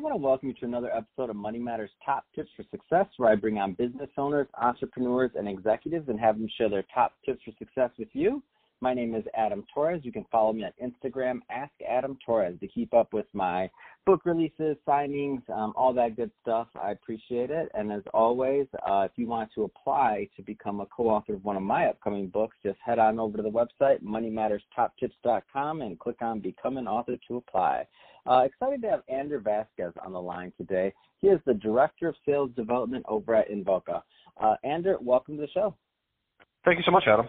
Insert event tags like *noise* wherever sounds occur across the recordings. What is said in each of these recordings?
want to welcome you to another episode of Money Matters Top Tips for Success, where I bring on business owners, entrepreneurs, and executives and have them share their top tips for success with you. My name is Adam Torres. You can follow me on Instagram, Ask Adam Torres, to keep up with my book releases, signings, um, all that good stuff. I appreciate it. And as always, uh, if you want to apply to become a co-author of one of my upcoming books, just head on over to the website, moneymatterstoptips.com, and click on Become an Author to apply. Uh, excited to have Andrew Vasquez on the line today. He is the Director of Sales Development over at Invoca. Uh, Andrew, welcome to the show. Thank you so much, Adam.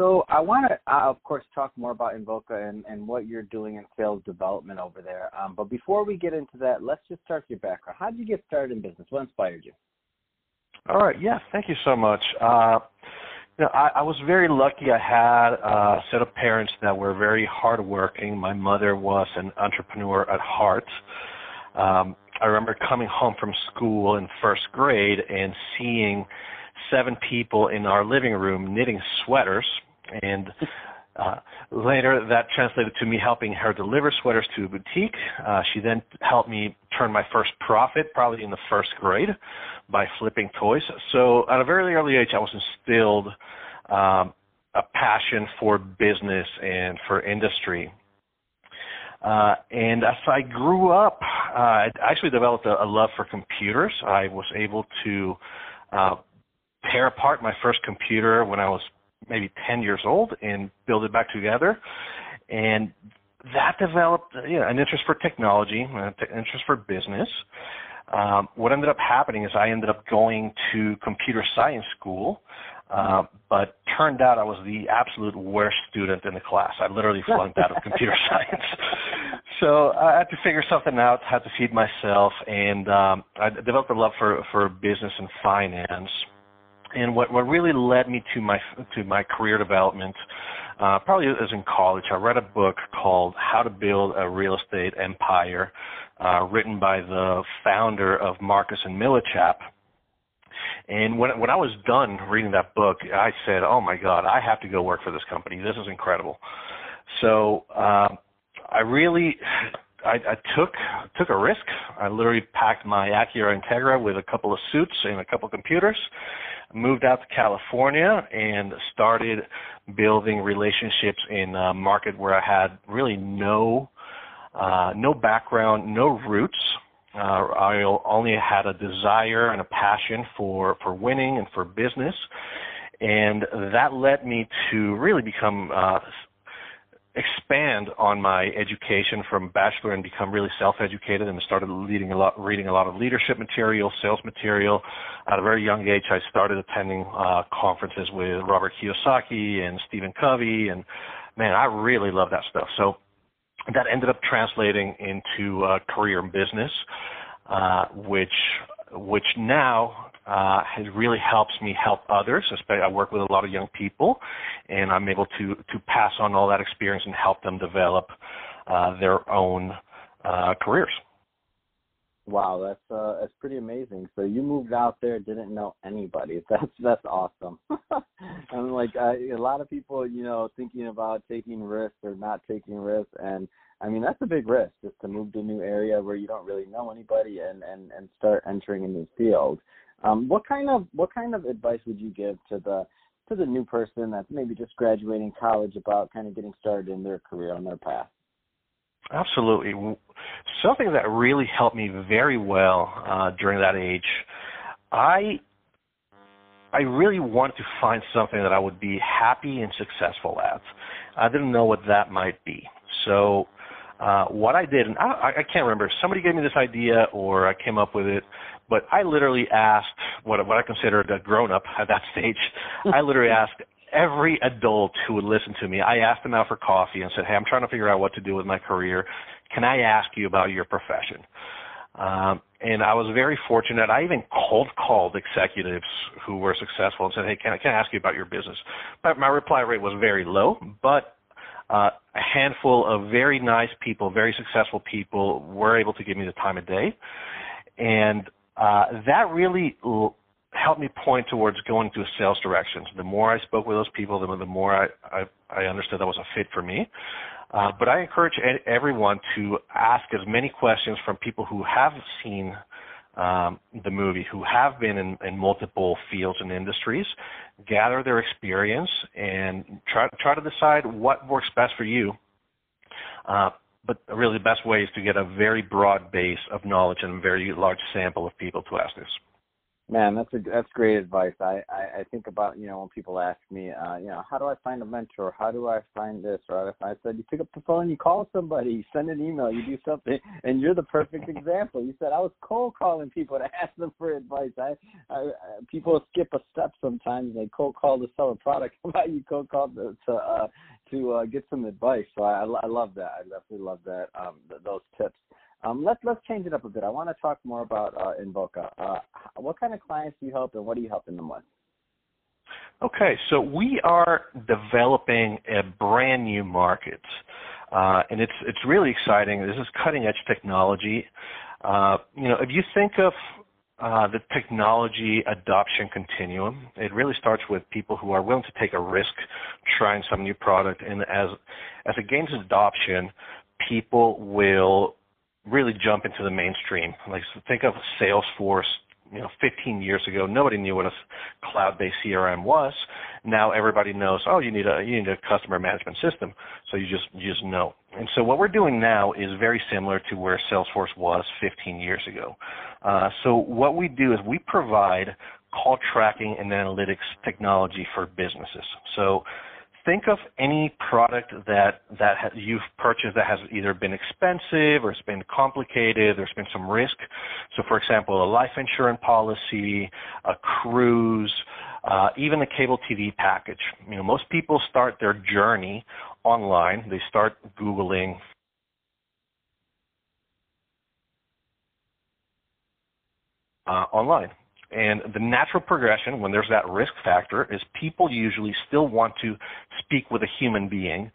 So I want to, uh, of course, talk more about Invoca and, and what you're doing in sales development over there. Um, but before we get into that, let's just start with your background. How did you get started in business? What inspired you? All right. Yeah. Thank you so much. Uh, you know, I, I was very lucky. I had a set of parents that were very hardworking. My mother was an entrepreneur at heart. Um, I remember coming home from school in first grade and seeing seven people in our living room knitting sweaters and uh, later, that translated to me helping her deliver sweaters to a boutique. Uh, she then helped me turn my first profit, probably in the first grade, by flipping toys. So at a very early age, I was instilled um, a passion for business and for industry. Uh, and as I grew up, uh, I actually developed a, a love for computers. I was able to uh, tear apart my first computer when I was maybe 10 years old and build it back together. And that developed you know, an interest for technology, an interest for business. Um, what ended up happening is I ended up going to computer science school, uh, but turned out I was the absolute worst student in the class. I literally flunked out of *laughs* computer science. So I had to figure something out, had to feed myself, and um, I developed a love for, for business and finance and what what really led me to my to my career development uh, probably as in college i read a book called how to build a real estate empire uh, written by the founder of marcus and millichap. And when when i was done reading that book i said oh my god i have to go work for this company. This is incredible. So uh, i really I, I took took a risk. I literally packed my Acura Integra with a couple of suits and a couple of computers, moved out to California and started building relationships in a market where I had really no uh, no background, no roots. Uh, I only had a desire and a passion for for winning and for business, and that led me to really become uh, expand on my education from bachelor and become really self-educated and started reading a lot, reading a lot of leadership material, sales material. At a very young age, I started attending uh, conferences with Robert Kiyosaki and Stephen Covey, and man, I really love that stuff. So that ended up translating into a career in business, uh, which which now uh, it really helps me help others. I work with a lot of young people, and I'm able to to pass on all that experience and help them develop uh, their own uh, careers. Wow, that's uh, that's pretty amazing. So you moved out there, didn't know anybody. *laughs* That's that's awesome. *laughs* I'm like uh, a lot of people, you know, thinking about taking risks or not taking risks, and I mean that's a big risk just to move to a new area where you don't really know anybody and and and start entering a new field. Um, what kind of what kind of advice would you give to the to the new person that's maybe just graduating college about kind of getting started in their career on their path? Absolutely. Something that really helped me very well uh, during that age, I I really wanted to find something that I would be happy and successful at. I didn't know what that might be. So uh, what I did, and I, I can't remember, somebody gave me this idea or I came up with it, but I literally asked what what I considered a grown up at that stage. *laughs* I literally asked every adult who would listen to me. I asked them out for coffee and said, "Hey, I'm trying to figure out what to do with my career. Can I ask you about your profession?" Um, and I was very fortunate. I even cold called executives who were successful and said, "Hey, can I can I ask you about your business?" But my reply rate was very low, but uh, a handful of very nice people, very successful people, were able to give me the time of day, and uh, that really l- helped me point towards going to a sales direction. The more I spoke with those people, the, the more I, I, I understood that was a fit for me. Uh, but I encourage everyone to ask as many questions from people who have seen um, the movie, who have been in, in, multiple fields and industries, gather their experience, and try try to decide what works best for you. Uh, but really, the best way is to get a very broad base of knowledge and a very large sample of people to ask this. Man, that's a that's great advice. I, I I think about you know when people ask me, uh, you know, how do I find a mentor? How do I find this? Or I said, you pick up the phone, you call somebody, you send an email, you do something, *laughs* and you're the perfect example. You said I was cold calling people to ask them for advice. I, I, I people skip a step sometimes. They cold call to sell a product. *laughs* How about you cold call to to uh, to uh, get some advice? So I I love that. I definitely love that um, th- those tips. Um, let's let's change it up a bit. I want to talk more about uh, Invoca. Uh, what kind of clients do you help, and what are you helping them with? Okay, so we are developing a brand new market, uh, and it's it's really exciting. This is cutting edge technology. Uh, you know, if you think of uh, the technology adoption continuum. It really starts with people who are willing to take a risk trying some new product, and as as it gains adoption, people will really jump into the mainstream. Like think of Salesforce, you know, 15 years ago, nobody knew what a cloud-based CRM was. Now everybody knows. Oh, you need a you need a customer management system. So you just you just know. And so what we're doing now is very similar to where Salesforce was 15 years ago. Uh, so what we do is we provide call tracking and analytics technology for businesses. So think of any product that that ha- you've purchased that has either been expensive or it's been complicated. There's been some risk. So, for example, a life insurance policy, a cruise, uh, even a cable TV package. You know, most people start their journey online. They start googling. Uh, online. And the natural progression, when there's that risk factor, is people usually still want to speak with a human being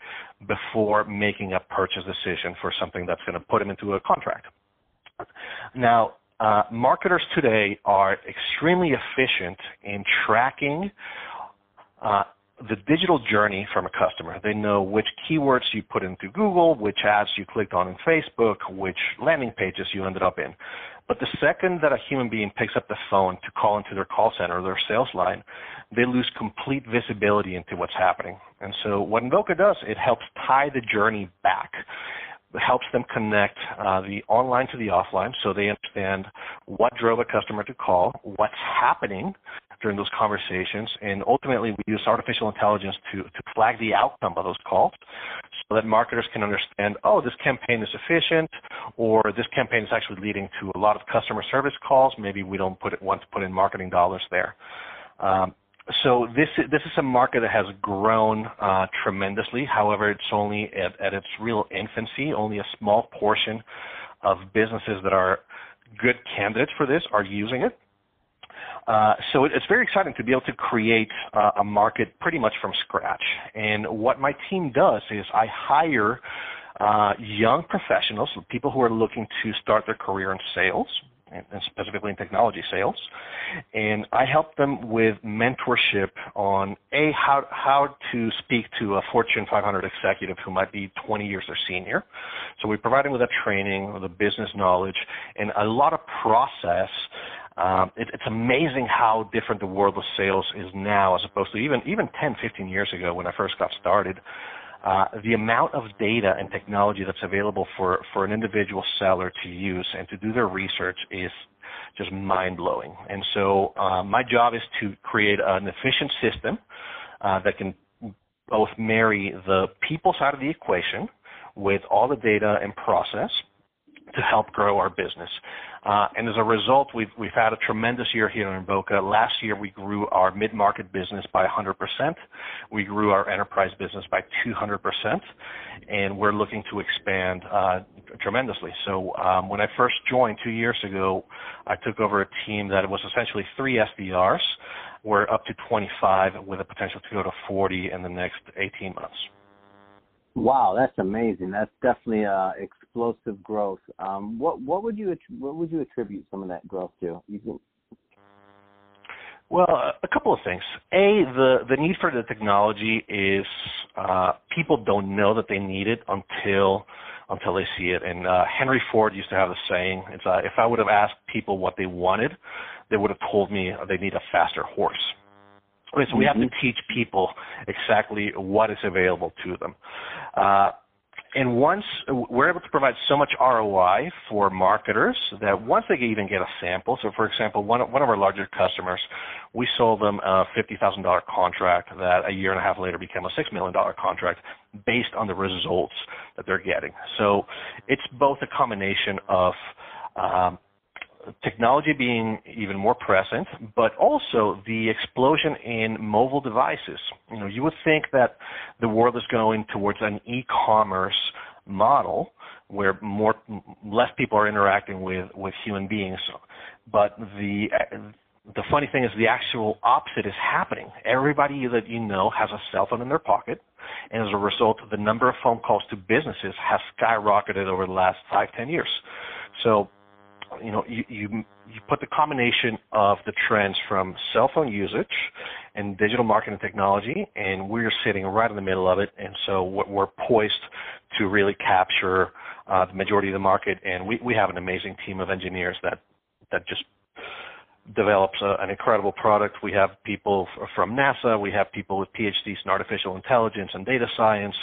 before making a purchase decision for something that's going to put them into a contract. Now, uh, marketers today are extremely efficient in tracking uh, the digital journey from a customer. They know which keywords you put into Google, which ads you clicked on in Facebook, which landing pages you ended up in. But the second that a human being picks up the phone to call into their call center or their sales line, they lose complete visibility into what's happening. And so what Invoca does, it helps tie the journey back. It helps them connect uh, the online to the offline so they understand what drove a customer to call, what's happening during those conversations, and ultimately we use artificial intelligence to, to flag the outcome of those calls so that marketers can understand, oh, this campaign is efficient, or this campaign is actually leading to a lot of customer service calls. Maybe we don't put it, want to put in marketing dollars there. Um, so this this is a market that has grown uh, tremendously. However, it's only at, at its real infancy. Only a small portion of businesses that are good candidates for this are using it. Uh, so it, it's very exciting to be able to create uh, a market pretty much from scratch. And what my team does is I hire uh, young professionals, people who are looking to start their career in sales, and specifically in technology sales. And I help them with mentorship on a how how to speak to a Fortune 500 executive who might be 20 years their senior. So we provide them with a training, with a business knowledge, and a lot of process um, it, it's amazing how different the world of sales is now as opposed to even even 10, 15 years ago when I first got started. Uh, the amount of data and technology that's available for, for an individual seller to use and to do their research is just mind blowing. And so uh, my job is to create an efficient system uh, that can both marry the people side of the equation with all the data and process to help grow our business. Uh, and as a result, we've, we've had a tremendous year here in Invoca. Last year, we grew our mid-market business by 100%. We grew our enterprise business by 200%, and we're looking to expand uh, tremendously. So um, when I first joined two years ago, I took over a team that was essentially three SDRs. We're up to 25 with a potential to go to 40 in the next 18 months. Wow, that's amazing. That's definitely uh, explosive growth. Um, what what would you what would you attribute some of that growth to? Can... Well, a couple of things. A, the the need for the technology is uh, people don't know that they need it until until they see it. And uh, Henry Ford used to have a saying: "It's uh, if I would have asked people what they wanted, they would have told me they need a faster horse." Okay, so we have to mm-hmm. teach people exactly what is available to them. Uh, and once we're able to provide so much ROI for marketers that once they even get a sample, so for example, one of, one of our larger customers, we sold them a $50,000 contract that a year and a half later became a $6 million contract based on the results that they're getting. So it's both a combination of um, technology being even more present, but also the explosion in mobile devices. You know, you would think that the world is going towards an e-commerce model where more less people are interacting with with human beings, but the the funny thing is the actual opposite is happening. Everybody that you know has a cell phone in their pocket, and as a result, the number of phone calls to businesses has skyrocketed over the last five, ten years. So you know, you, you you put the combination of the trends from cell phone usage and digital marketing technology, and we're sitting right in the middle of it. And so we're poised to really capture uh, the majority of the market. And we, we have an amazing team of engineers that that just develops a, an incredible product. We have people f- from NASA. We have people with PhDs in artificial intelligence and data science.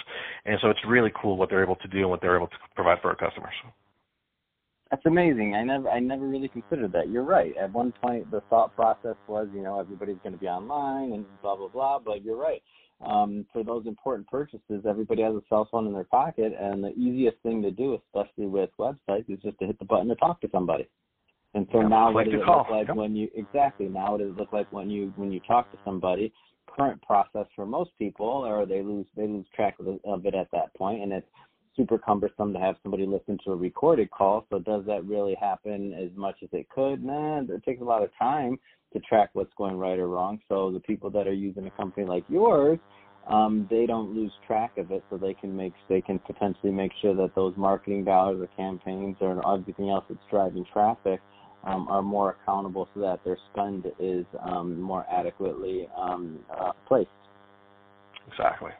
And so it's really cool what they're able to do and what they're able to provide for our customers. That's amazing. I never I never really considered that. You're right. At one point the thought process was, you know, everybody's going to be online and blah blah blah, but you're right. Um, for those important purchases, everybody has a cell phone in their pocket, and the easiest thing to do, especially with websites, is just to hit the button to talk to somebody. And so yeah, now, what does it call. look like yep. when you exactly now? What does it look like when you when you talk to somebody? Current process for most people, or they lose they lose track of, of it at that point, and it's super cumbersome to have somebody listen to a recorded call. So does that really happen as much as it could? Nah, it takes a lot of time to track what's going right or wrong. So the people that are using a company like yours, um, they don't lose track of it, so they can make they can potentially make sure that those marketing dollars or campaigns or everything else that's driving traffic um, are more accountable, so that their spend is um, more adequately um, uh, placed. Exactly.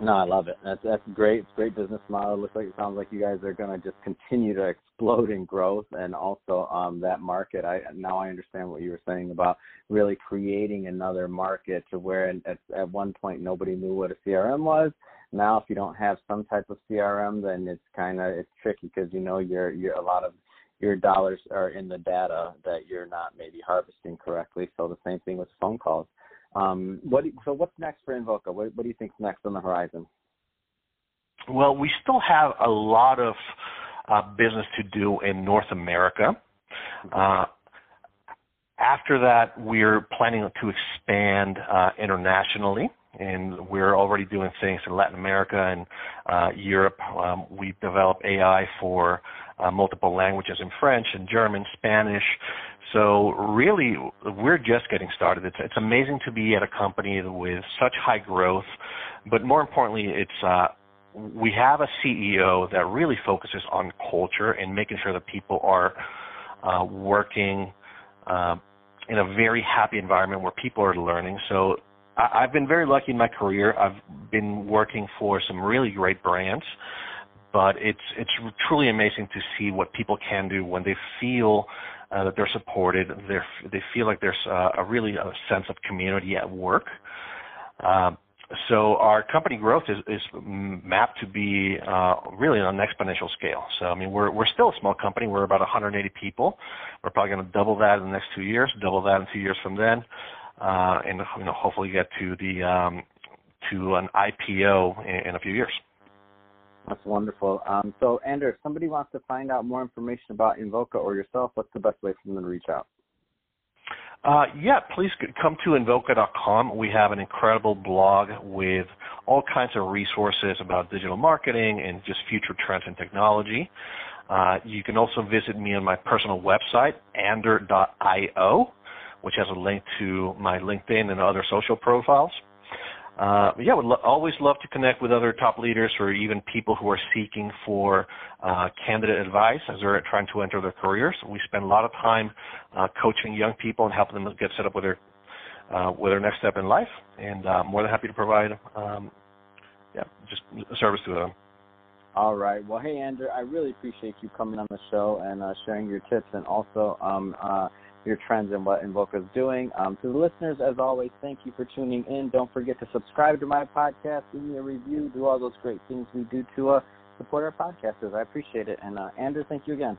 No, I love it. That's that's great. It's great business model. It looks like it sounds like you guys are going to just continue to explode in growth, and also um, that market. I now I understand what you were saying about really creating another market to where at at one point nobody knew what a CRM was. Now, if you don't have some type of CRM, then it's kind of it's tricky because you know you're you're a lot of your dollars are in the data that you're not maybe harvesting correctly. So the same thing with phone calls. Um, what so what's next for Invoca? What, what do you think's next on the horizon? Well, we still have a lot of uh, business to do in North America. Uh, after that, we're planning to expand uh, internationally, and we're already doing things in Latin America and uh, Europe. Um, we develop AI for uh, multiple languages in French and German, Spanish. So really, we're just getting started. It's, it's amazing to be at a company with such high growth, but more importantly, it's uh, we have a CEO that really focuses on culture and making sure that people are uh, working uh, in a very happy environment where people are learning. So I, I've been very lucky in my career. I've been working for some really great brands but it's it's truly amazing to see what people can do when they feel uh, that they're supported. They they feel like there's uh, a really a sense of community at work. Uh, so our company growth is, is mapped to be uh, really on an exponential scale. So I mean, we're we're still a small company. We're about 180 people. We're probably going to double that in the next two years. Double that in two years from then, uh, and you know hopefully get to the um, to an IPO in, in a few years. That's wonderful. Um, so, Andrew, if somebody wants to find out more information about Invoca or yourself, what's the best way for them to reach out? Uh, yeah, please come to Invoca.com. We have an incredible blog with all kinds of resources about digital marketing and just future trends in technology. Uh, you can also visit me on my personal website, ander.io, which has a link to my LinkedIn and other social profiles. Uh, yeah, would lo- always love to connect with other top leaders or even people who are seeking for uh, candidate advice as they're trying to enter their careers. We spend a lot of time uh, coaching young people and helping them get set up with their uh, with their next step in life, and uh, more than happy to provide, um, yeah, just a service to them. All right. Well, hey, Andrew, I really appreciate you coming on the show and uh, sharing your tips and also um, uh, your trends and what Invoca's doing. Um, to the listeners, as always, thank you for tuning in. Don't forget to subscribe to my podcast, leave me a review, do all those great things we do to uh, support our podcasters. I appreciate it. And uh, Andrew, thank you again.